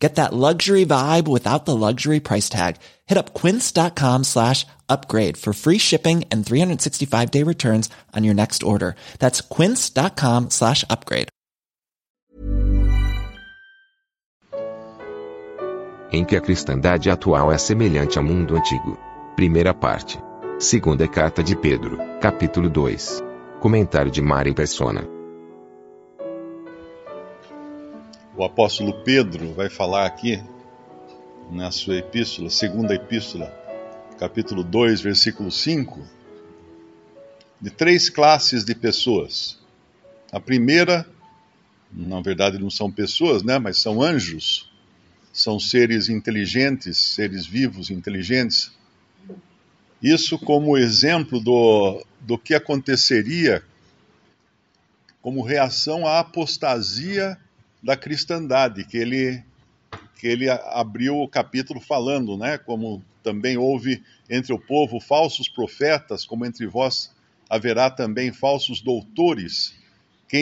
Get that luxury vibe without the luxury price tag. Hit up quince.com slash upgrade for free shipping and 365 day returns on your next order. That's quince.com slash upgrade. Em que a cristandade atual é semelhante ao mundo antigo. Primeira parte. Segunda carta de Pedro, capítulo 2. Comentário de Mari Persona. O apóstolo Pedro vai falar aqui na sua epístola, segunda epístola, capítulo 2, versículo 5, de três classes de pessoas. A primeira, na verdade não são pessoas, né, mas são anjos. São seres inteligentes, seres vivos, inteligentes. Isso como exemplo do, do que aconteceria como reação à apostasia da cristandade, que ele, que ele abriu o capítulo falando, né? Como também houve entre o povo falsos profetas, como entre vós haverá também falsos doutores, que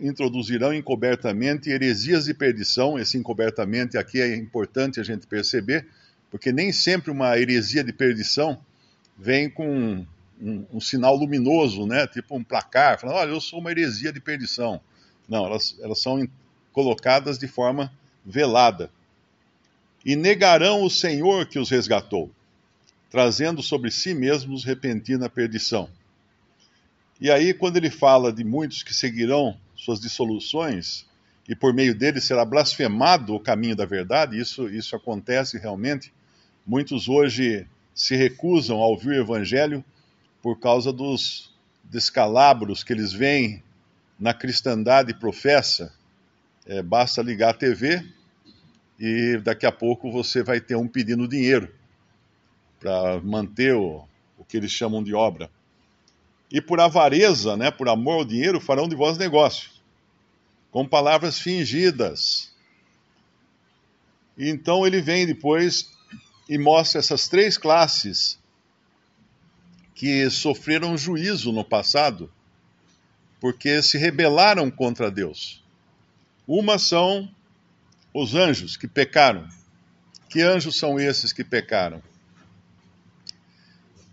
introduzirão encobertamente heresias de perdição. Esse encobertamente aqui é importante a gente perceber, porque nem sempre uma heresia de perdição vem com um, um, um sinal luminoso, né? Tipo um placar, falando, olha, eu sou uma heresia de perdição. Não, elas, elas são colocadas de forma velada. E negarão o Senhor que os resgatou, trazendo sobre si mesmos repentina perdição. E aí, quando ele fala de muitos que seguirão suas dissoluções, e por meio deles será blasfemado o caminho da verdade, isso, isso acontece realmente. Muitos hoje se recusam a ouvir o evangelho por causa dos descalabros que eles veem na cristandade professa, é, basta ligar a TV e daqui a pouco você vai ter um pedindo dinheiro para manter o, o que eles chamam de obra. E por avareza, né, por amor ao dinheiro, farão de vós negócio, com palavras fingidas. E então ele vem depois e mostra essas três classes que sofreram juízo no passado, porque se rebelaram contra Deus. Uma são os anjos que pecaram. Que anjos são esses que pecaram?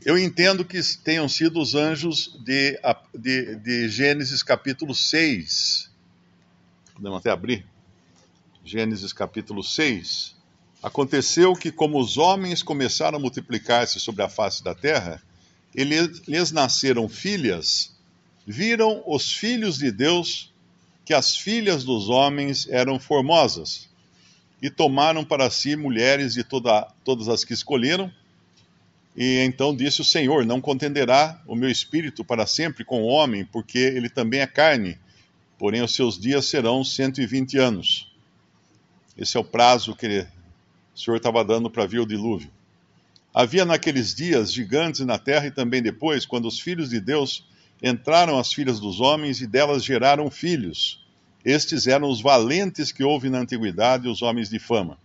Eu entendo que tenham sido os anjos de, de, de Gênesis capítulo 6. Podemos até abrir? Gênesis capítulo 6. Aconteceu que, como os homens começaram a multiplicar-se sobre a face da terra, eles, lhes nasceram filhas, viram os filhos de Deus que as filhas dos homens eram formosas, e tomaram para si mulheres de toda, todas as que escolheram. E então disse o Senhor: Não contenderá o meu espírito para sempre com o homem, porque ele também é carne, porém os seus dias serão 120 anos. Esse é o prazo que o Senhor estava dando para vir o dilúvio. Havia naqueles dias gigantes na terra e também depois, quando os filhos de Deus entraram as filhas dos homens e delas geraram filhos. Estes eram os valentes que houve na antiguidade, os homens de fama.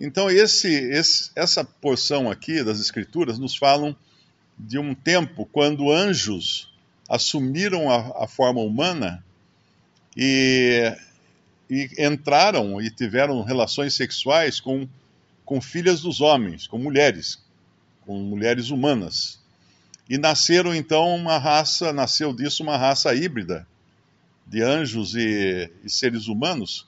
Então, esse, esse, essa porção aqui das Escrituras nos falam de um tempo quando anjos assumiram a, a forma humana e, e, entraram e tiveram relações sexuais com, com filhas dos homens, com mulheres, com mulheres humanas. E nasceram então uma raça, nasceu disso uma raça híbrida de anjos e, e seres humanos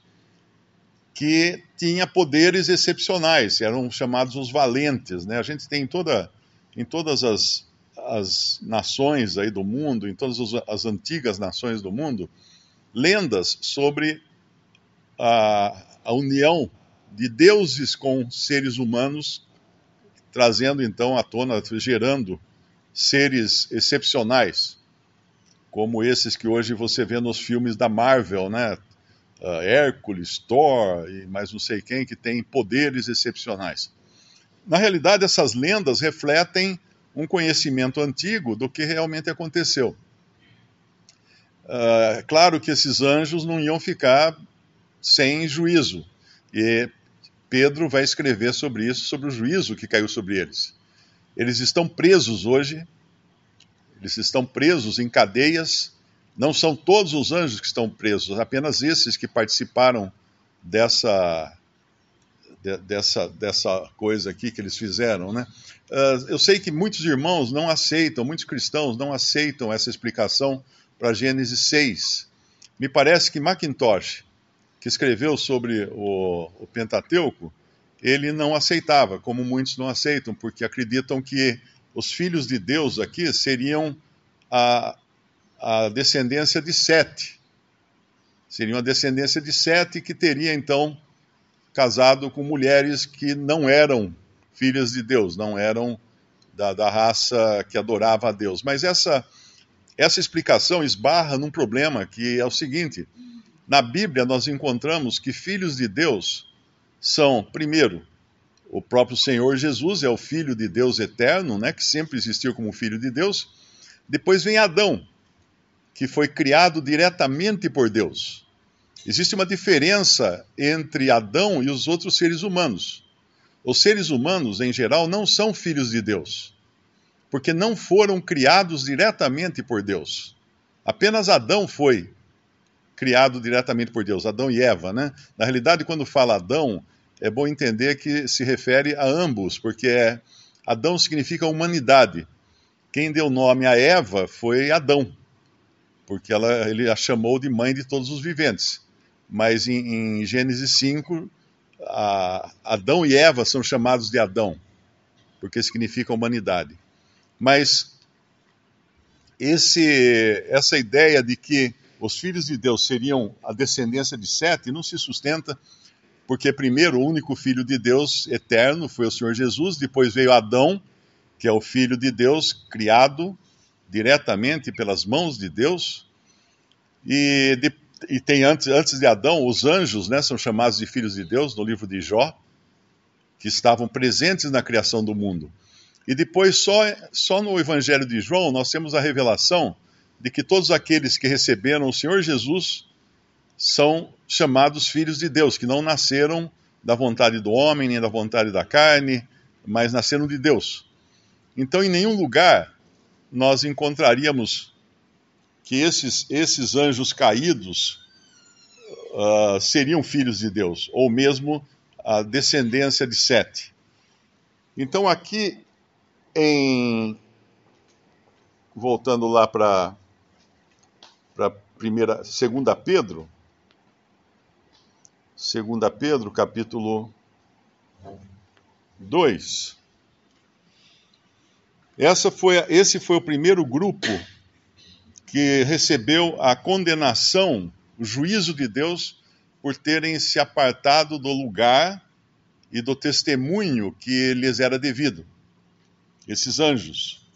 que tinha poderes excepcionais, eram chamados os valentes, né? A gente tem em toda em todas as, as nações aí do mundo, em todas as antigas nações do mundo, lendas sobre a, a união de deuses com seres humanos, trazendo então à tona, gerando seres excepcionais, como esses que hoje você vê nos filmes da Marvel, né? Uh, Hércules, Thor e mais não sei quem, que tem poderes excepcionais. Na realidade, essas lendas refletem um conhecimento antigo do que realmente aconteceu. Uh, claro que esses anjos não iam ficar sem juízo. E Pedro vai escrever sobre isso, sobre o juízo que caiu sobre eles. Eles estão presos hoje, eles estão presos em cadeias. Não são todos os anjos que estão presos, apenas esses que participaram dessa, de, dessa, dessa coisa aqui que eles fizeram, né? Uh, eu sei que muitos irmãos não aceitam, muitos cristãos não aceitam essa explicação para Gênesis 6. Me parece que Macintosh, que escreveu sobre o, o Pentateuco, ele não aceitava, como muitos não aceitam, porque acreditam que os filhos de Deus aqui seriam a, a descendência de Sete. Seriam a descendência de Sete que teria então casado com mulheres que não eram filhas de Deus, não eram da, da raça que adorava a Deus. Mas essa, essa explicação esbarra num problema que é o seguinte: na Bíblia nós encontramos que filhos de Deus são, primeiro, o próprio Senhor Jesus é o Filho de Deus eterno, né, que sempre existiu como Filho de Deus. Depois vem Adão, que foi criado diretamente por Deus. Existe uma diferença entre Adão e os outros seres humanos. Os seres humanos, em geral, não são filhos de Deus, porque não foram criados diretamente por Deus. Apenas Adão foi criado diretamente por Deus, Adão e Eva, né? Na realidade, quando fala Adão, é bom entender que se refere a ambos, porque é, Adão significa humanidade. Quem deu nome a Eva foi Adão, porque ela, ele a chamou de mãe de todos os viventes mas em, em Gênesis 5, a, Adão e Eva são chamados de Adão, porque significa humanidade. Mas esse, essa ideia de que os filhos de Deus seriam a descendência de Sete não se sustenta, porque primeiro o único filho de Deus eterno foi o Senhor Jesus, depois veio Adão, que é o filho de Deus criado diretamente pelas mãos de Deus, e de, e tem antes, antes de Adão, os anjos, né, são chamados de filhos de Deus, no livro de Jó, que estavam presentes na criação do mundo. E depois, só, só no Evangelho de João, nós temos a revelação de que todos aqueles que receberam o Senhor Jesus são chamados filhos de Deus, que não nasceram da vontade do homem, nem da vontade da carne, mas nasceram de Deus. Então, em nenhum lugar nós encontraríamos que esses, esses anjos caídos uh, seriam filhos de Deus, ou mesmo a descendência de Sete. Então, aqui, em. Voltando lá para para primeira, segunda Pedro, segunda Pedro, capítulo 2. Essa foi, esse foi o primeiro grupo que recebeu a condenação, o juízo de Deus, por terem se apartado do lugar e do testemunho que lhes era devido. Esses anjos.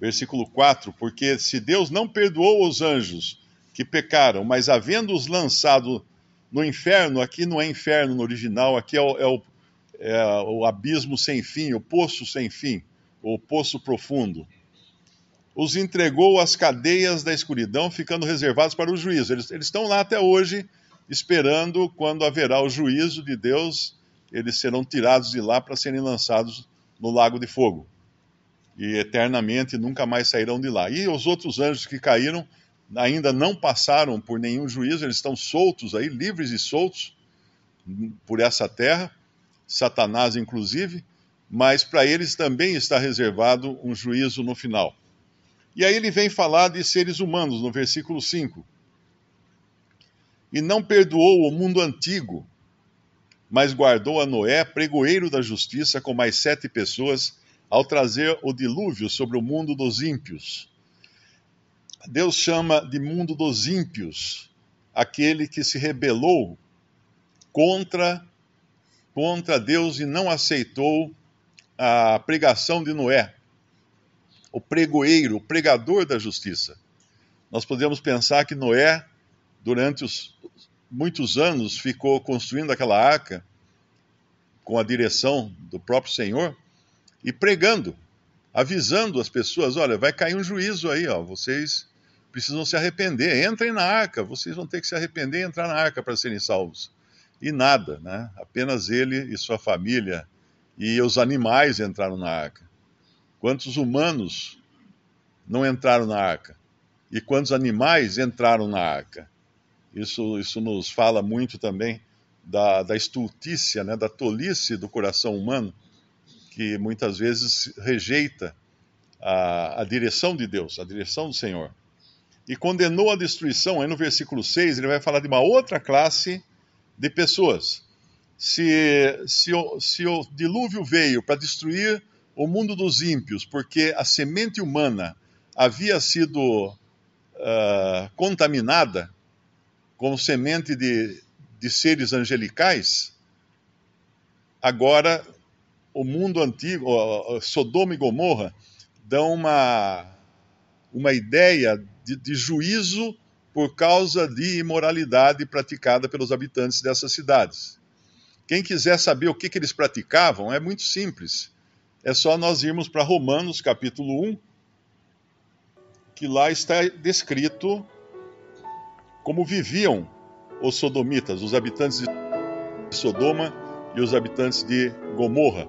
Versículo 4: Porque se Deus não perdoou os anjos que pecaram, mas havendo-os lançado no inferno, aqui não é inferno no original, aqui é o, é o, é o abismo sem fim, o poço sem fim, o poço profundo os entregou às cadeias da escuridão, ficando reservados para o juízo. Eles, eles estão lá até hoje, esperando quando haverá o juízo de Deus, eles serão tirados de lá para serem lançados no lago de fogo. E eternamente nunca mais sairão de lá. E os outros anjos que caíram ainda não passaram por nenhum juízo, eles estão soltos aí, livres e soltos por essa terra, Satanás inclusive, mas para eles também está reservado um juízo no final. E aí ele vem falar de seres humanos, no versículo 5. E não perdoou o mundo antigo, mas guardou a Noé, pregoeiro da justiça, com mais sete pessoas, ao trazer o dilúvio sobre o mundo dos ímpios. Deus chama de mundo dos ímpios aquele que se rebelou contra, contra Deus e não aceitou a pregação de Noé o pregoeiro, o pregador da justiça. Nós podemos pensar que Noé, durante os muitos anos, ficou construindo aquela arca com a direção do próprio Senhor e pregando, avisando as pessoas: olha, vai cair um juízo aí, ó, vocês precisam se arrepender. Entrem na arca, vocês vão ter que se arrepender e entrar na arca para serem salvos. E nada, né? Apenas ele e sua família e os animais entraram na arca. Quantos humanos não entraram na arca? E quantos animais entraram na arca? Isso, isso nos fala muito também da, da estultícia, né, da tolice do coração humano, que muitas vezes rejeita a, a direção de Deus, a direção do Senhor. E condenou a destruição, aí no versículo 6, ele vai falar de uma outra classe de pessoas. Se, se, o, se o dilúvio veio para destruir o mundo dos ímpios, porque a semente humana havia sido uh, contaminada como semente de, de seres angelicais, agora o mundo antigo, Sodoma e Gomorra, dão uma, uma ideia de, de juízo por causa de imoralidade praticada pelos habitantes dessas cidades. Quem quiser saber o que, que eles praticavam, é muito simples. É só nós irmos para Romanos capítulo 1, que lá está descrito como viviam os sodomitas, os habitantes de Sodoma e os habitantes de Gomorra.